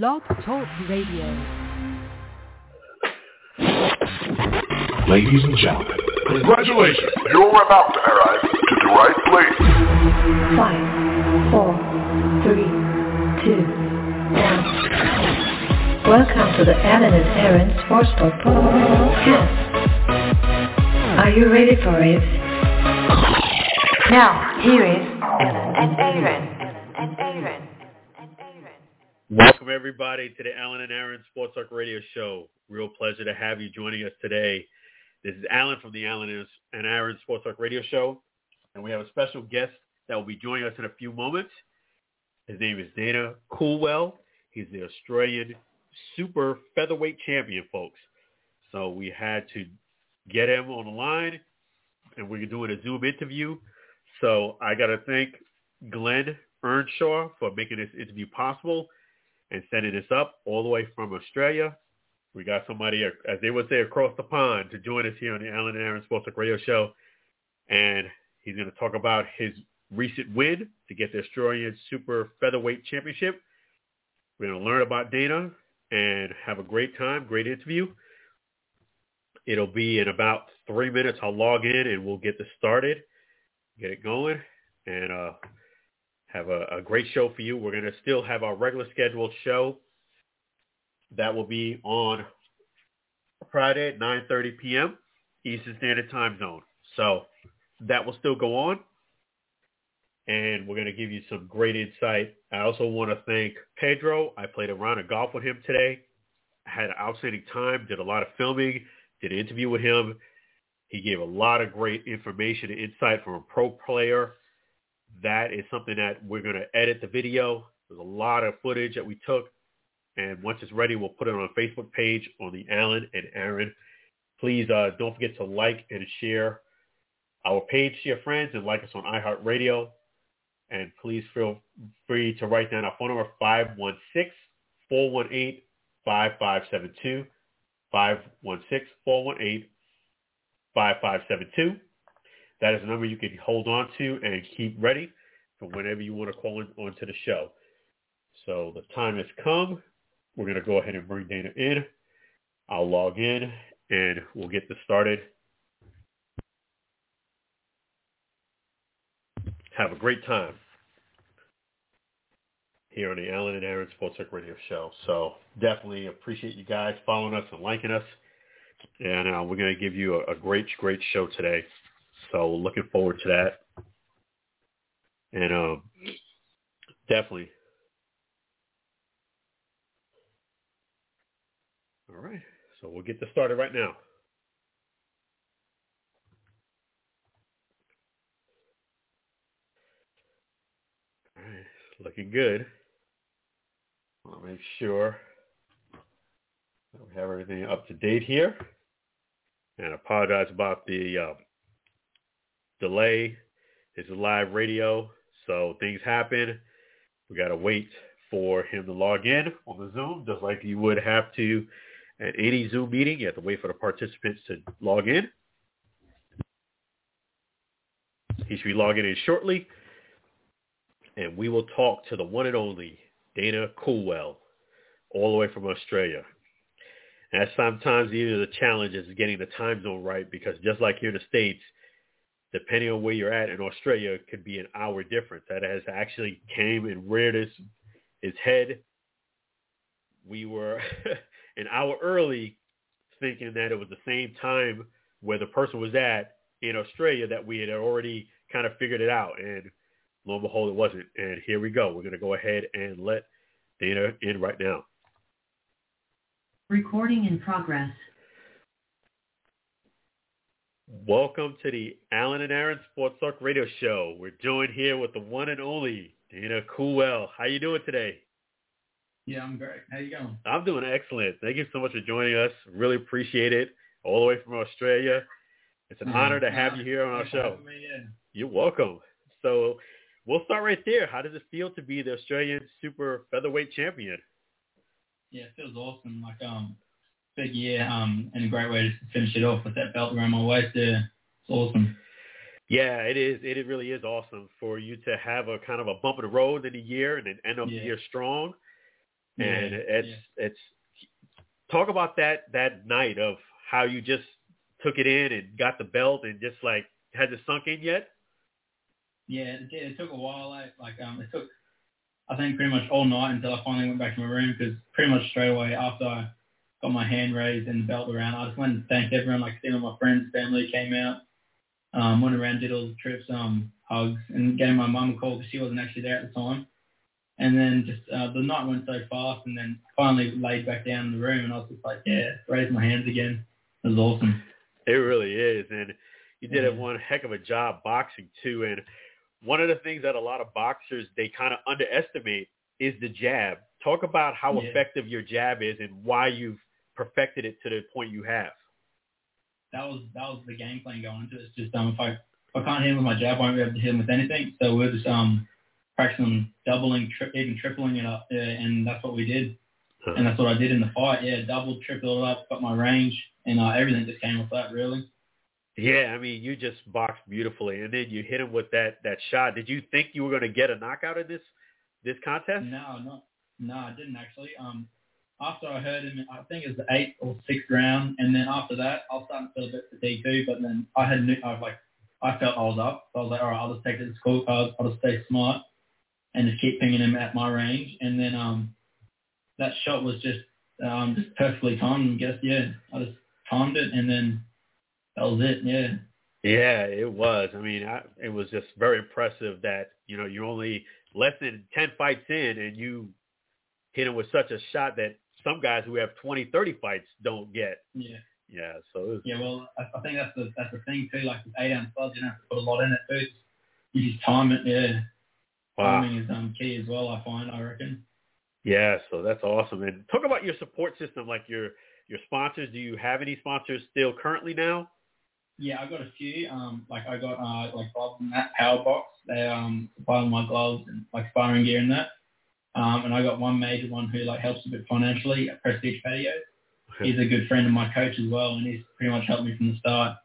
Blog Talk Radio. Ladies and gentlemen, congratulations. You're about to arrive to the right place. Five, four, three, two, one. Welcome to the Alan and Aaron Sportsbook Podcast. Are you ready for it? Now, here is Alan and Aaron. And Aaron. And Aaron. Welcome everybody to the Alan and Aaron Sports Talk Radio Show. Real pleasure to have you joining us today. This is Alan from the Alan and Aaron Sports Talk Radio Show, and we have a special guest that will be joining us in a few moments. His name is Dana Coolwell. He's the Australian Super Featherweight Champion, folks. So we had to get him on the line, and we're doing a Zoom interview. So I got to thank Glenn Earnshaw for making this interview possible and setting this up all the way from Australia. We got somebody, as they would say, across the pond to join us here on the Alan and Aaron Sports Talk Radio Show. And he's going to talk about his recent win to get the Australian Super Featherweight Championship. We're going to learn about Dana and have a great time, great interview. It'll be in about three minutes. I'll log in and we'll get this started, get it going, and uh, have a, a great show for you. We're going to still have our regular scheduled show. That will be on Friday at 9.30 p.m. Eastern Standard Time Zone. So that will still go on. And we're going to give you some great insight. I also want to thank Pedro. I played a round of golf with him today. Had an outstanding time, did a lot of filming, did an interview with him. He gave a lot of great information and insight from a pro player. That is something that we're going to edit the video. There's a lot of footage that we took. And once it's ready, we'll put it on a Facebook page on the Alan and Aaron. Please uh, don't forget to like and share our page to your friends and like us on iHeartRadio. And please feel free to write down our phone number, 516-418-5572. 516-418-5572. That is a number you can hold on to and keep ready for whenever you want to call in onto the show. So the time has come. We're going to go ahead and bring Dana in. I'll log in and we'll get this started. Have a great time here on the Alan and Aaron Sports Talk Radio Show. So definitely appreciate you guys following us and liking us. And uh, we're going to give you a, a great, great show today. So looking forward to that. And um, definitely. All right. So we'll get this started right now. All right. Looking good. I'll make sure that we have everything up to date here. And apologize about the uh, delay. It's a live radio, so things happen. We got to wait for him to log in on the Zoom, just like you would have to at any Zoom meeting. You have to wait for the participants to log in. He should be logging in shortly. And we will talk to the one and only Dana Coolwell, all the way from Australia. And sometimes even the challenge is getting the time zone right because just like here in the States, depending on where you're at in Australia, it could be an hour difference. That has actually came and reared its, its head. We were an hour early thinking that it was the same time where the person was at in Australia that we had already kind of figured it out. And lo and behold, it wasn't. And here we go. We're going to go ahead and let Dana in right now. Recording in progress. Welcome to the Alan and Aaron Sports Talk Radio Show. We're joined here with the one and only Dana Coolwell. How you doing today? Yeah, I'm great. How you going? I'm doing excellent. Thank you so much for joining us. Really appreciate it. All the way from Australia. It's an honor to have you here on our show. You're welcome. So we'll start right there. How does it feel to be the Australian Super Featherweight Champion? Yeah, it feels awesome. Like um, big year. Um, and a great way to finish it off with that belt around my waist. Yeah, it's awesome. Yeah, it is. It really is awesome for you to have a kind of a bump in the road in the year and then end up Yeah. the year strong. and Yeah, it's yeah. it's talk about that that night of how you just took it in and got the belt and just like has it sunk in yet? Yeah, it. It took a while. Like, like um, it took, I think, pretty much all night until I finally went back to my room because pretty much straight away after I got my hand raised and the belt around, I just went and thanked everyone. Like, seeing all my friends, family came out, um, went around, did all the trips, um, hugs, and gave my mum a call because she wasn't actually there at the time. And then just uh, the night went so fast, and then finally laid back down in the room, and I was just like, yeah, raised my hands again. It was awesome. It really is, and you did a Yeah. one heck of a job boxing too. And one of the things that a lot of boxers they kind of underestimate is the jab. Talk about how Yeah. effective your jab is and why you've perfected it to the point you have. that was that was the game plan going into it. It's just um if I if I can't hit him with my jab, I won't be able to hit him with anything. So we're just um practicing doubling, tri- even tripling it up, uh, and that's what we did. And that's what I did in the fight. Yeah, doubled, tripled it up, got my range, and uh, everything just came off that really. Yeah, I mean, you just boxed beautifully, and then you hit him with that that shot. Did you think you were going to get a knockout in this this contest? No, no, no, I didn't actually. Um, after I heard him, I think it was the eighth or sixth round, and then after that, I was starting to feel a bit fatigued too. But then I had, new- I was like, I felt I was up. So I was like, all right, I'll just take it to school. I'll, I'll just stay smart and just keep pinging him at my range. And then um, that shot was just um, just perfectly timed. I guess yeah, I just timed it, and then that was it. Yeah. Yeah, it was. I mean, I, it was just very impressive that you know you're only less than ten fights in, and you hit him with such a shot that some guys who have 20, 30 fights don't get. Yeah. Yeah, so Yeah, well, I, I think that's the that's the thing too. Like with eight ounce gloves, you don't have to put a lot in it too. You just time it. Yeah, wow. timing is um key as well. I find. I reckon. Yeah, so that's awesome. And talk about your support system, like your your sponsors. Do you have any sponsors still currently now? Yeah, I got a few. Um, like I got uh like gloves and that Power Box. They um supply all my gloves and like sparring gear and that. Um, and I got one major one who like helps a bit financially at Prestige Patio. He's a good friend of my coach as well, and he's pretty much helped me from the start.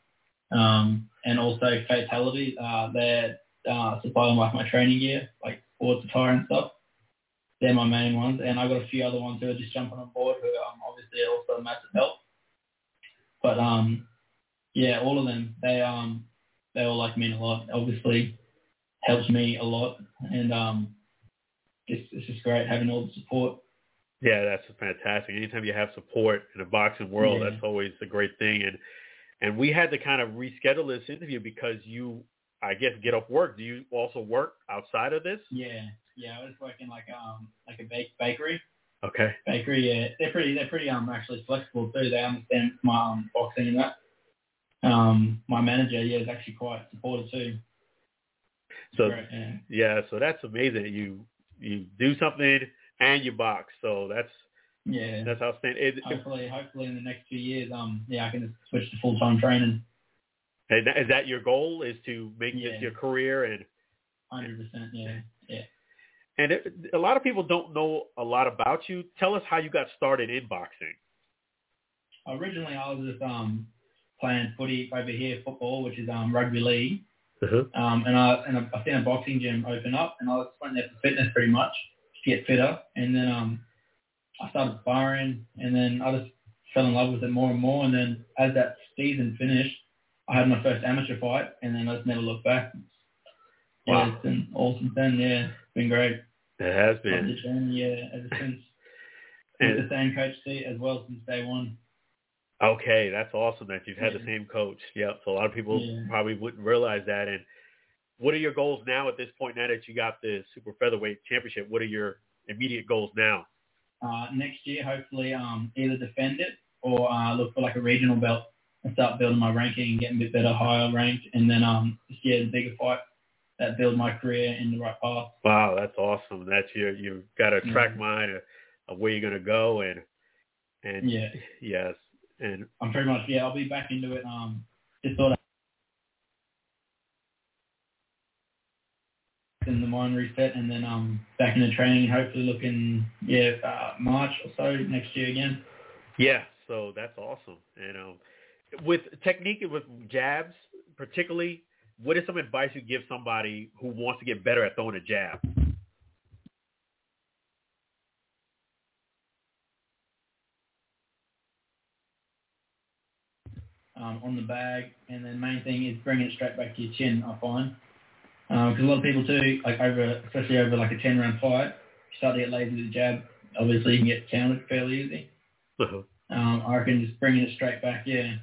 Um, and also Fatality, uh, they're uh, supplying like my training gear, like sports attire and stuff. They're my main ones, and I got a few other ones who are just jumping on board who um, obviously are also a massive help. But um, yeah, all of them, they um, they all like mean a lot. Obviously, helps me a lot, and um, it's it's just great having all the support. Yeah, that's fantastic. Anytime you have support in the boxing world, Yeah. that's always a great thing. And and we had to kind of reschedule this interview because you, I guess, get off work. Do you also work outside of this? Yeah, yeah, I was working like um like a bake bakery. Okay. Bakery, yeah, they're pretty they're pretty um actually flexible too. They understand my um, boxing and that. Um, my manager, yeah, is actually quite supportive too. So yeah. yeah, so that's amazing. That you you do something and you box. So that's Yeah. that's outstanding. It, hopefully, hopefully in the next few years, um, yeah, I can just switch to full time training. is that- is that your goal? Is to make this your career and Hundred percent, yeah, yeah. and it, a lot of people don't know a lot about you. Tell us how you got started in boxing. Originally, I was just um playing footy over here, football, which is um rugby league. Uh-huh. Um, and I and I seen a boxing gym open up, and I was went there for fitness pretty much to get fitter. And then um, I started sparring, and then I just fell in love with it more and more. And then as that season finished, I had my first amateur fight, and then I just never looked back. Yeah, Wow. it's been awesome then. Yeah, it's been great. It has been. the yeah, ever since. And- the same coach seat as well since day one. Okay, that's awesome that you've had the same coach. Yep. So a lot of people Yeah. probably wouldn't realize that. And what are your goals now at this point? Now that you got the super featherweight championship, what are your immediate goals now? uh, next year, hopefully, um, either defend it or uh, look for like a regional belt and start building my ranking and getting a bit better, higher ranked, and then um, just yeah, the bigger fight that build my career in the right path. Wow, that's awesome. That's your you've got a track Yeah. mind of, of where you're gonna go and and Yeah, yes and I'm pretty much yeah, I'll be back into it. Um, just sort of in the mind reset, and then um, back into training, hopefully looking yeah uh, March or so next year again. yeah. So that's awesome. And um, with technique and with jabs, particularly, what is some advice you give somebody who wants to get better at throwing a jab? Um, on the bag, and then main thing is bringing it straight back to your chin. I find because a lot of people too, like over, especially over like a ten round fight, you start to get lazy with the jab. Obviously, you can get countered fairly easy. Uh-huh. Um, I reckon just bringing it straight back, yeah.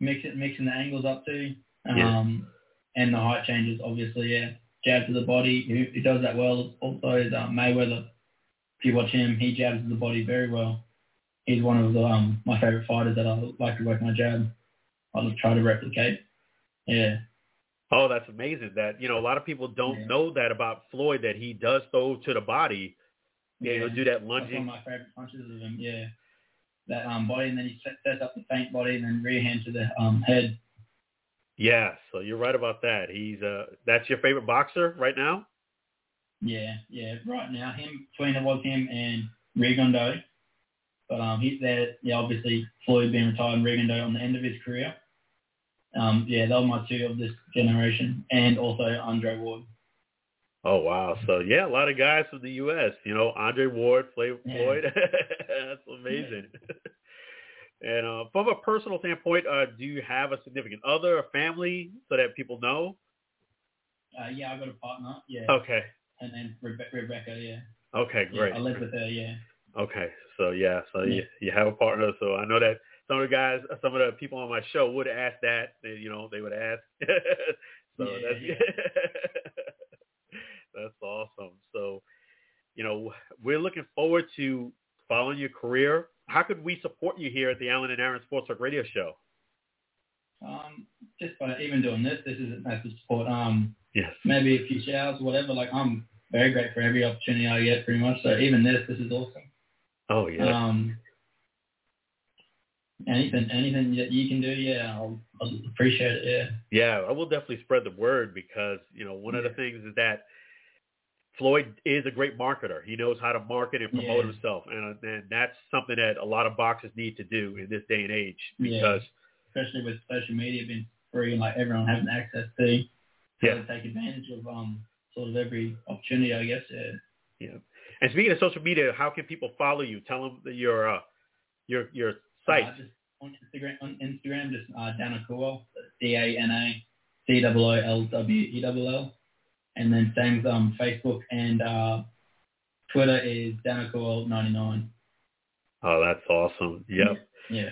Mix it, mixing the angles up too, um, Yeah. and the height changes. Obviously, yeah. Jab to the body. Who, who does that well also is um, Mayweather. If you watch him, he jabs to the body very well. He's one of the, um, my favorite fighters that I like to work my jab. I just try to replicate. Yeah. Oh, that's amazing. That you know, a lot of people don't Yeah. know that about Floyd. That he does throw to the body. Yeah, he'll do that That's one of my favorite punches of him. Yeah, that um body, and then he set, sets up the faint body, and then rear hand to the um head. Yeah, so you're right about that. He's uh, that's your favorite boxer right now. Yeah, yeah. Right now, him between it was him and Rigondeaux, but um he's there. Yeah, obviously Floyd being retired and Rigondeaux on the end of his career. Um yeah, they were my two of this generation, and also Andre Ward. Oh wow! So yeah, a lot of guys from the U.S. You know, Andre Ward, Flavor Yeah. Floyd. that's amazing. and uh, from a personal standpoint, uh, do you have a significant other, a family, so that people know? Uh, yeah, I got a partner. Yeah, Okay. and then Rebe- Rebecca. Yeah, Okay, yeah, great. I live with her. Yeah. Okay, so yeah, so Yeah. You, you have a partner. So I know that some of the guys, some of the people on my show would ask that. They, you know, they would ask. so Yeah, that's yeah. that's awesome. So, you know, we're looking forward to following your career. How could we support you here at the Alan and Aaron Sports Talk Radio Show? Um, just by even doing this, this is a massive support. Um, Yes. maybe a few showers, whatever. Like I'm very grateful for every opportunity I get, pretty much. So even this, this is awesome. Oh yeah. Um, anything, anything that you can do, yeah, I'll, I'll appreciate it. Yeah. Yeah, I will definitely spread the word because you know one of the things is that Floyd is a great marketer. He knows how to market and promote Yeah. himself, and and that's something that a lot of boxers need to do in this day and age Yeah. because Especially with social media being free and like everyone having access to, Yeah. to take advantage of um sort of every opportunity, I guess. Yeah. yeah. And speaking of social media, how can people follow you? Tell them that your uh, your your site. Uh, just on Instagram, on Instagram, just uh, Dana Cool, D A N A C O O L W E L L, and then same um Facebook and uh, Twitter is Dana Cool ninety nine. oh, that's awesome. Yep. Yeah.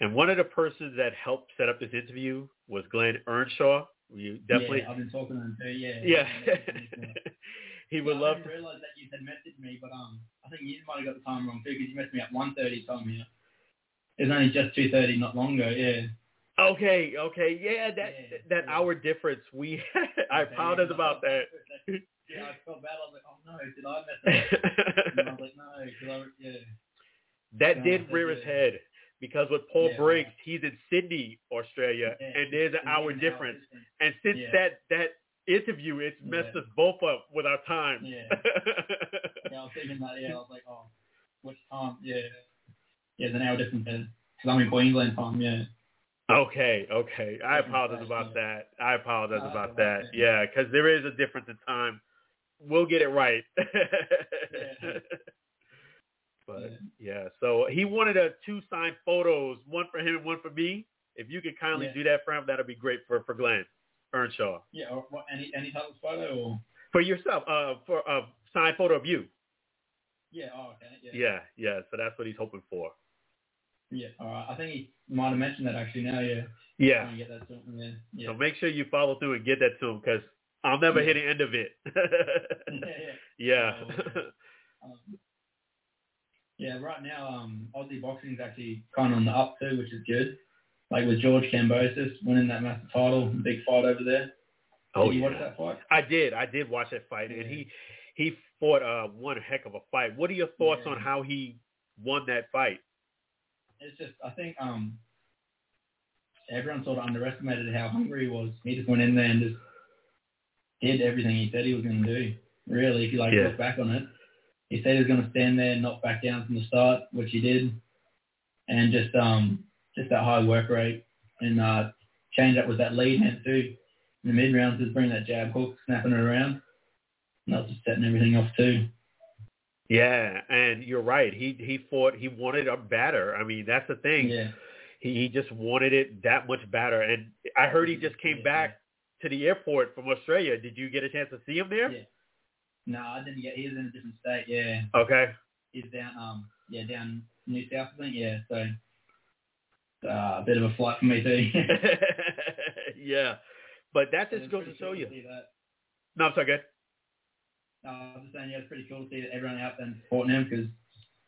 And one of the persons that helped set up this interview was Glenn Earnshaw. You definitely. Yeah, I've been talking to him too. Yeah. Yeah. Yeah. he would I love didn't to. realize that you had messaged me, but um, I think you might have got the time wrong too because you messaged me at one thirty time here. It was only just two thirty not long ago. Yeah. Okay, okay, yeah, that Yeah, that yeah. hour difference. We, I Okay, apologize yeah, about that. Yeah, I felt bad. I was like, oh no, did I mess up? And I was like, no, 'cause I, yeah. that did that rear his head because with Paul Yeah. Briggs, he's in Sydney, Australia, Yeah. and there's an hour difference. different. And since Yeah. that that interview, it's messed us both up with our time. Yeah. Yeah, I was thinking that. Yeah, I was like, oh, which time? Yeah. Yeah, it's an hour difference because I'm in Queensland time. Yeah. okay, okay. I apologize about that. I apologize No, about that's all right, that. Yeah, because there is a difference in time. We'll get it right. Yeah. But Yeah. yeah, so he wanted a two signed photos, one for him and one for me. If you could kindly Yeah. do that for him, that'd be great for for Glenn Earnshaw. Yeah. Or what? Any any type of photo or? For yourself, uh, for a signed photo of you. Yeah. Oh, okay. Yeah. Yeah, yeah. So that's what he's hoping for. Yeah. All right. I think he might have mentioned that actually now. Yeah. Yeah. Get that to him. Yeah. Yeah. So make sure you follow through and get that to him because I'll never Yeah. hit the end of it. yeah. yeah. yeah. Um, yeah, right now, um, Aussie boxing is actually kind of on the up too, which is good. Like with George Kambosos winning that massive title, big fight over there. oh Did you watch that fight? I did. I did watch that fight, and he he fought uh one heck of a fight. What are your thoughts Yeah. on how he won that fight? It's just, I think, um, everyone sort of underestimated how hungry he was. He just went in there and just did everything he said he was going to do. Really, if you like Yeah. look back on it, he said he was going to stand there and not back down from the start, which he did, and just um just that high work rate and uh change up with that lead hand too. In the mid rounds, just bring that jab hook, snapping it around, and that was just setting everything off too. Yeah, and you're right. He he fought. He wanted a batter. I mean, that's the thing. Yeah, he, he just wanted it that much better. And I heard he just came Yeah. back to the airport from Australia. Did you get a chance to see him there? Yeah. No, I didn't get. He was in a different state. Yeah, Okay. he's down. Um, yeah, down New South, I think. Yeah, so uh, a bit of a flight for me too. yeah. But that just goes to show you. No, I'm sorry, good. Uh, I was just saying, yeah, it's pretty cool to see that everyone out there and supporting him because,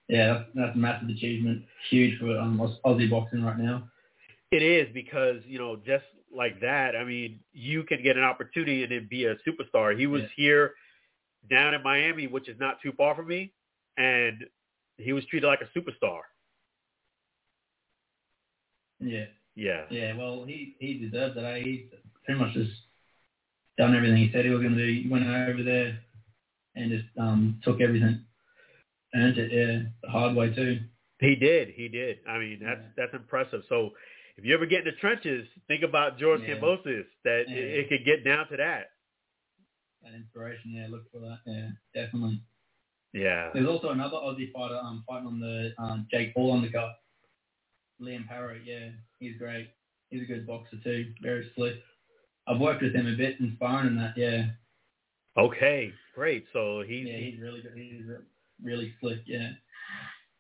yeah, that's, that's a massive achievement, huge for um, Aus- Aussie boxing right now. It is because, you know, just like that, I mean, you can get an opportunity and then be a superstar. He was Yeah. here down in Miami, which is not too far from me, and he was treated like a superstar. Yeah, Yeah. yeah. Well, he he deserved it. Eh? He's pretty much just done everything he said he was going to do. He went over there and just um took everything, earned it. Yeah, the hard way too. He did. He did. I mean, that's Yeah. that's impressive. So if you ever get in the trenches, think about George Yeah. Kambosos, that Yeah. it, it could get down to that. That inspiration. Yeah, look for that. Yeah, definitely. Yeah. There's also another Aussie fighter um fighting on the um Jake Paul undercard. Liam Paro, yeah, he's great. He's a good boxer too, very slick. I've worked with him a bit in sparring and that, yeah. Okay. Great. So he's, Yeah, he's really good. He's really slick, yeah.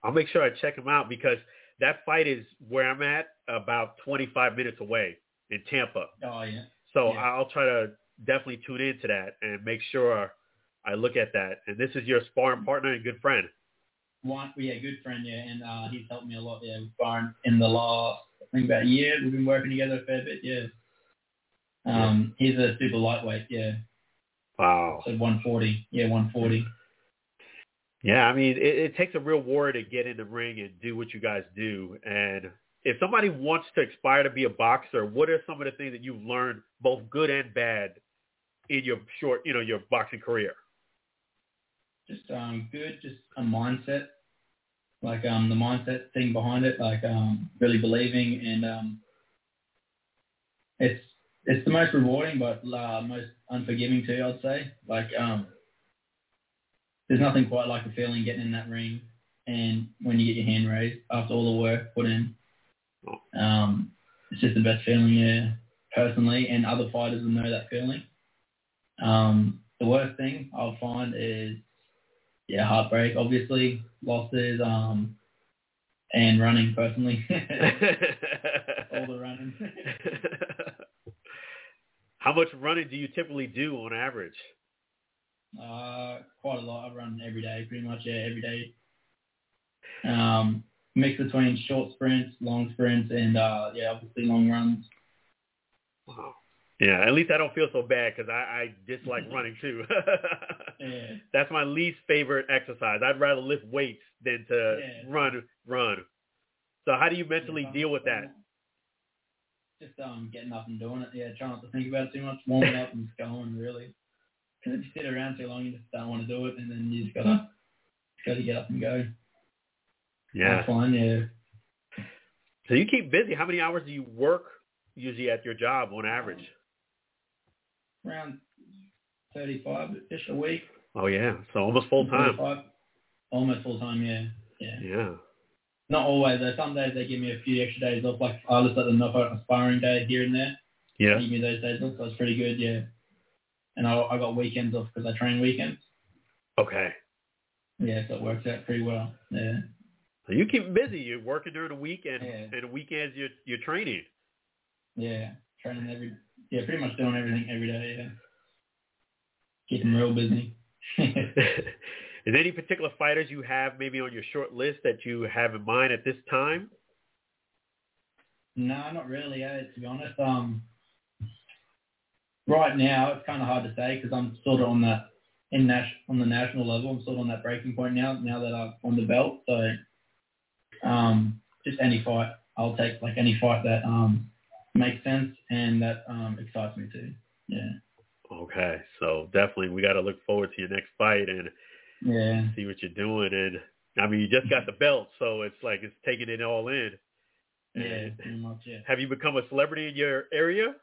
I'll make sure I check him out because that fight is where I'm at, about 25 minutes away in Tampa. Oh yeah, So Yeah. I'll try to definitely tune into that and make sure I look at that. And this is your sparring partner and good friend. one, yeah, good friend, yeah, and uh, he's helped me a lot, yeah, with sparring in the last, I think about a year. We've been working together a fair bit, yeah. Um, he's a super lightweight, yeah, Wow. so 140, yeah, 140. Yeah, I mean, it, it takes a real warrior to get in the ring and do what you guys do. And if somebody wants to aspire to be a boxer, what are some of the things that you've learned, both good and bad, in your short, you know, your boxing career? just um good, just a mindset, like um the mindset thing behind it, like um really believing and um it's it's the most rewarding but uh, most unforgiving too, I'd say. Like um there's nothing quite like a feeling getting in that ring and when you get your hand raised after all the work put in. Um it's just the best feeling, yeah, personally and other fighters will know that feeling. Um the worst thing I'll find is yeah, heartbreak, obviously, losses, um, and running personally. All the running. How much running do you typically do on average? uh, quite a lot. I run every day, pretty much, yeah, every day. Um, mix between short sprints, long sprints, and uh, yeah, obviously long runs. Wow. Yeah, at least I don't feel so bad because I, I dislike running too. Yeah, That's my least favorite exercise. I'd rather lift weights than to Yeah. run, run. So how do you mentally Yeah, deal with that? Just um, getting up and doing it. Yeah, try not to think about it too much. Warming up and going. Really, because if you sit around too long, you just don't want to do it, and then you just gotta, gotta get up and go. Yeah. That's fine. Yeah. So you keep busy. How many hours do you work usually at your job on average? around 35-ish a week. Oh yeah, so almost full time. Almost full time, yeah. Yeah. Yeah. Not always though. Some days they give me a few extra days off. Like I just let them knock out a sparring day here and there. Yeah. They give me those days off, so it's pretty good, yeah. And I, I got weekends off because I train weekends. Okay. Yeah, so it works out pretty well. Yeah. So you keep busy. You're working during the week and Yeah. and the weekends you're you're training. Yeah. Training every, yeah, pretty much doing everything every day, yeah. Keeping real busy. Is there any particular fighters you have maybe on your short list that you have in mind at this time? No, not really. Eh, to be honest, um, right now it's kind of hard to say because I'm sort of on that in nas- on the national level. I'm sort of on that breaking point now. Now that I'm on the belt, so um, just any fight I'll take, like any fight that um makes sense and that um excites me too. Yeah, Okay, so definitely we got to look forward to your next fight and yeah, see what you're doing. And I mean, you just got the belt, so it's like it's taking it all in. yeah, And pretty much. Yeah, Have you become a celebrity in your area?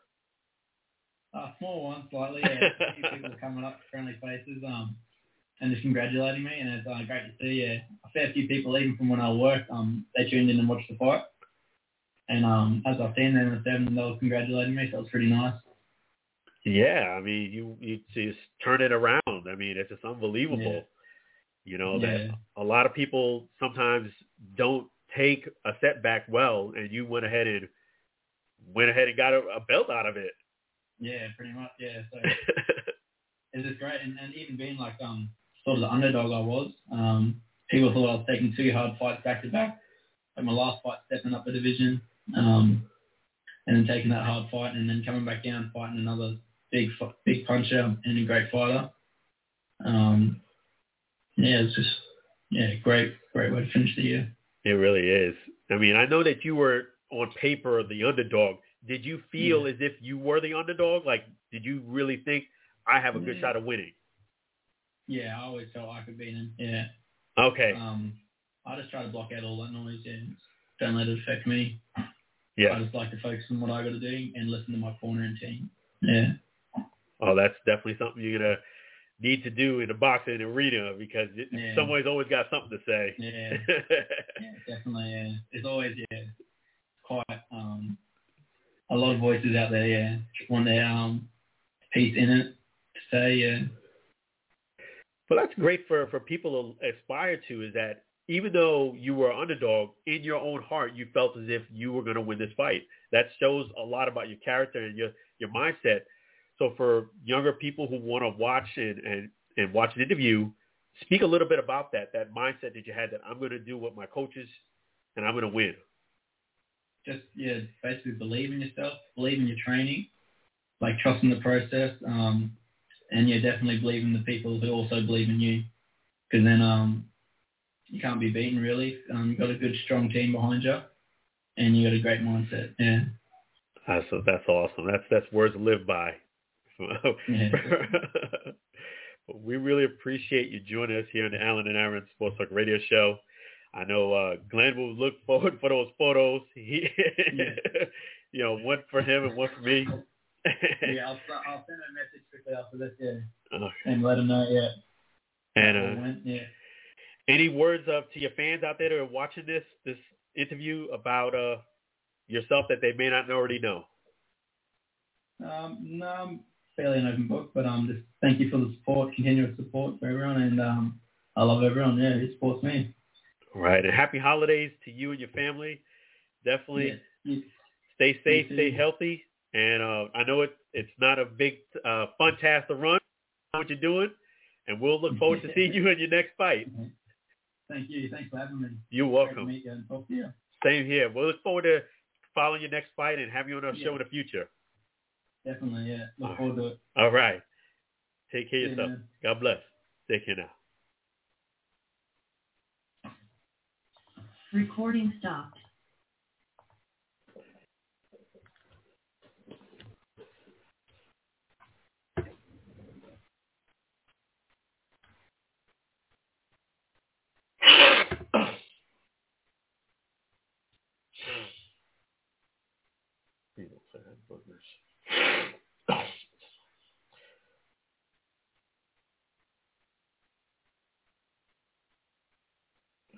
uh, small one slightly. Yeah, a few people coming up, friendly faces, um, and just congratulating me, and it's uh, great to see. Yeah, a fair few people, even from when I worked, um, they tuned in and watched the fight. And um, as I've seen them in the seven, they were congratulating me, so it was pretty nice. Yeah, I mean, you you just turn it around. I mean, it's just unbelievable. Yeah. You know Yeah. that a lot of people sometimes don't take a setback well, and you went ahead and went ahead and got a, a belt out of it. Yeah, pretty much. Yeah, so it was great, and, and even being like um sort of the underdog I was, um, people thought I was taking two hard fights back to back. Like my last fight, stepping up a division, um, and then taking that hard fight, and then coming back down, fighting another big big puncher and a great fighter. Um, yeah, it's just yeah, great great way to finish the year. It really is. I mean, I know that you were on paper the underdog. Did you feel as if you were the underdog? Like, did you really think I have a good Yeah. shot of winning? Yeah, I always felt I could beat him. Yeah. Okay. Um, I just try to block out all that noise and don't let it affect me. Yeah. I just like to focus on what I got to do and listen to my corner and team. Yeah. Oh, that's definitely something you're gonna need to do in the boxing arena because it, Yeah. someone's always got something to say. Yeah. Yeah, definitely. Yeah. There's always yeah, quite um, a lot of voices out there. Yeah, want their um piece in it to say. Yeah. Well, that's great for for people to aspire to is that even though you were underdog, in your own heart you felt as if you were going to win this fight. That shows a lot about your character and your your mindset. So for younger people who want to watch and, and and watch an interview, speak a little bit about that that mindset that you had that I'm going to do what my coaches and I'm going to win. Just yeah, basically believe in yourself, believe in your training, like trust in the process. Um, and yeah, definitely believe in the people who also believe in you, because then um, you can't be beaten really. Um, you've got a good strong team behind you, and you got a great mindset. Yeah. So that's awesome. That's that's words to live by. Yeah. We really appreciate you joining us here on the Alan and Aaron Sports Talk Radio Show. I know uh, Glenn will look forward for those photos. He, you know, one for him and one for me. yeah, I'll, I'll send a message quickly after this, yeah, Uh, and let him know, yeah. and uh, went, yeah. any words of to your fans out there that are watching this this interview about uh, yourself that they may not already know? Um, no, fairly an open book, but um, just thank you for the support, continuous support for everyone, and um, I love everyone. Yeah, it supports me. All right, and happy holidays to you and your family. Definitely. Yeah, stay safe, stay healthy, and uh, I know it, it's not a big uh, fun task to run. What you're doing, and we'll look forward to seeing you in your next fight. Thank you. Thanks for having me. You're welcome. you and talk to you. Same here. We'll look forward to following your next fight and having you on our show in the future. Definitely, yeah. All Look right. forward to it. All right. Take care of yourself. man. God bless. Take care now. Recording stopped.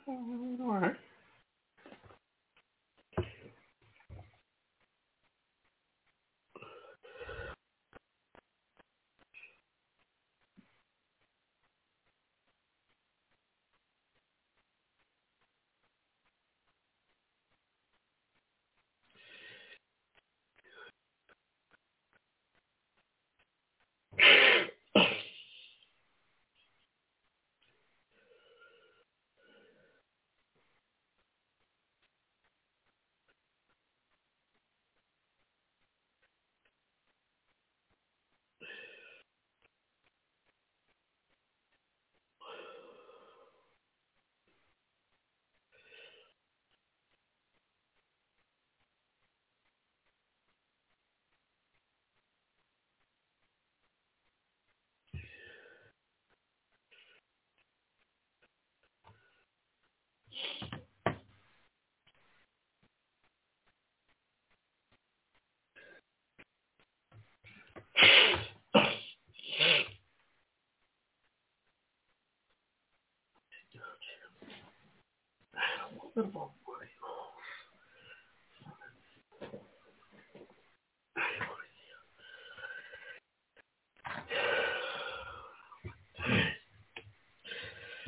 All right.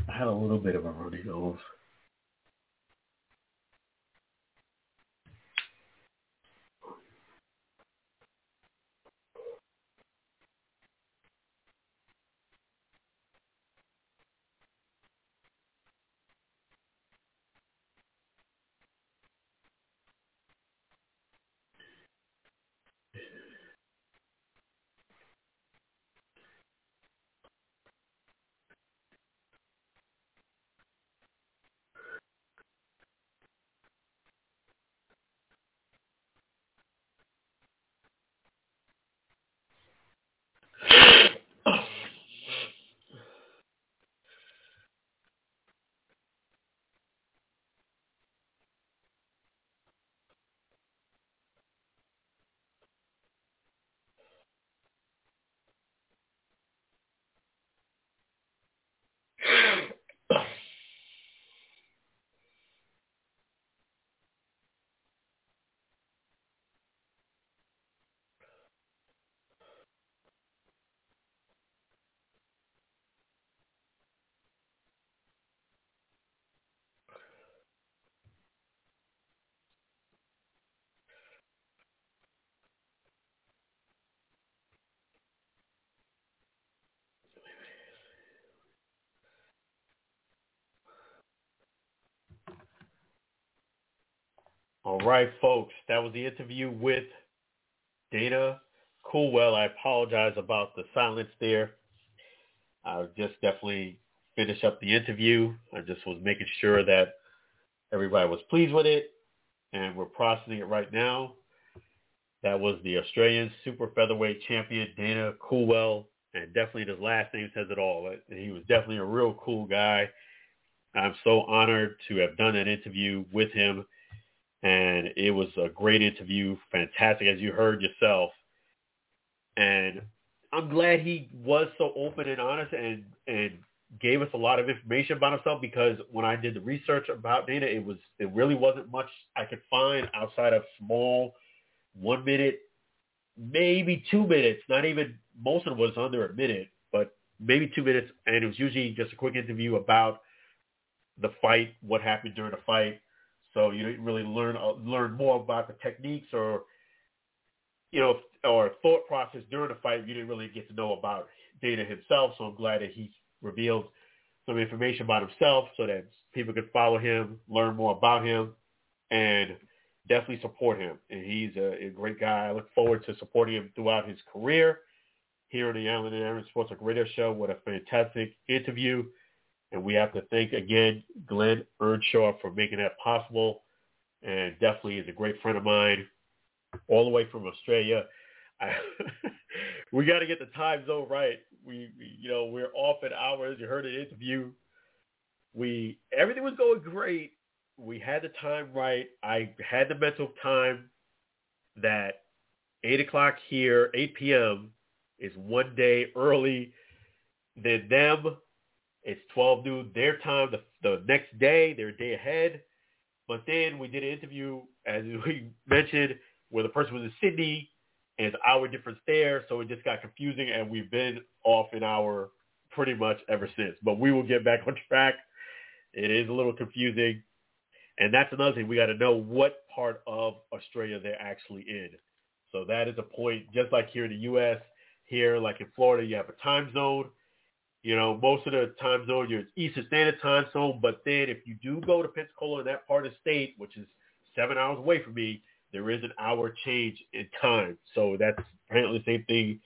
I had a little bit of a runny nose. All right, folks, that was the interview with Dana Coolwell. I apologize about the silence there. I just definitely finish up the interview. I just was making sure that everybody was pleased with it, and we're processing it right now. That was the Australian super featherweight champion, Dana Coolwell, and definitely his last name says it all. He was definitely a real cool guy. I'm so honored to have done an interview with him and it was a great interview, fantastic as you heard yourself. And I'm glad he was so open and honest and and gave us a lot of information about himself because when I did the research about Dana, it was it really wasn't much I could find outside of small one minute, maybe two minutes. Not even most of it was under a minute, but maybe two minutes, and it was usually just a quick interview about the fight, what happened during the fight, so you didn't really learn uh, learn more about the techniques or you know or thought process during the fight. You didn't really get to know about Dana himself. So I'm glad that he revealed some information about himself so that people could follow him, learn more about him, and definitely support him. And he's a, a great guy. I look forward to supporting him throughout his career here on the Alan and Aaron Sports Talk Radio Show. What a fantastic interview. And we have to thank again Glenn Earnshaw for making that possible. And definitely is a great friend of mine all the way from Australia. I, we got to get the time zone right. We, you know, we're off at hours. You heard an interview. We, everything was going great. We had the time right. I had the mental time that 8 o'clock here, 8 p.m. is one day early than them it's 12 noon their time. The, the next day, they're a day ahead. But then we did an interview, as we mentioned, where the person was in Sydney, and it's hour difference there, so it just got confusing, and we've been off an hour pretty much ever since. But we will get back on track. It is a little confusing. And that's another thing. We got to know what part of Australia they're actually in. So that is a point, just like here in the U.S., here, like in Florida, you have a time zone. You know, most of the time zone you're Eastern Standard Time zone, but then if you do go to Pensacola in that part of the state, which is seven hours away from me, there is an hour change in time. So that's apparently the same thing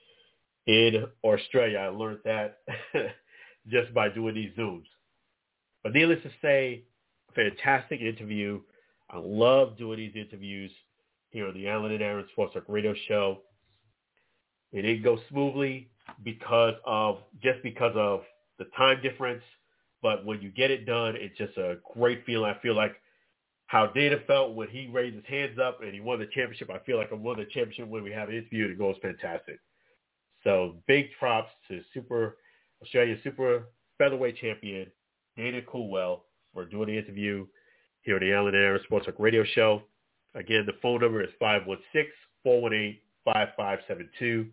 in Australia. I learned that just by doing these Zooms. But needless to say, fantastic interview. I love doing these interviews here on the Alan and Aaron Sports Talk Radio Show. It didn't go smoothly because of just because of the time difference. But when you get it done, it's just a great feeling. I feel like how Dana felt when he raised his hands up and he won the championship. I feel like I won the championship when we have an interview and it goes fantastic. So big props to Super Australia Super Featherweight Champion Dana Coolwell for doing the interview here on the Alan Aaron Sports Talk Radio Show. Again, the phone number is 516-418-5572.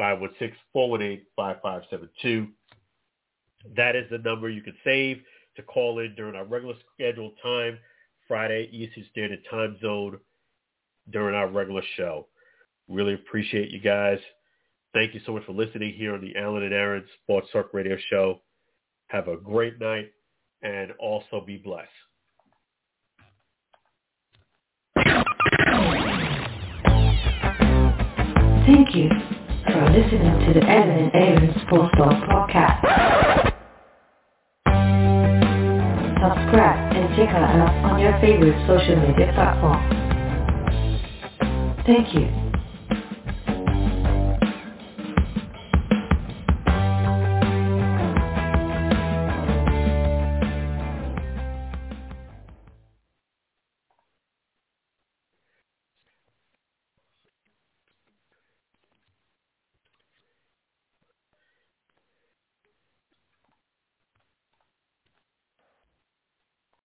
516-418-5572. That is the number you can save to call in during our regular scheduled time, Friday Eastern Standard Time Zone, during our regular show. Really appreciate you guys. Thank you so much for listening here on the Alan and Aaron Sports Talk Radio Show. Have a great night and also be blessed. Thank you for listening to the Alan and Aaron Sports Talk podcast. Subscribe and check us out on your favorite social media platform. Thank you.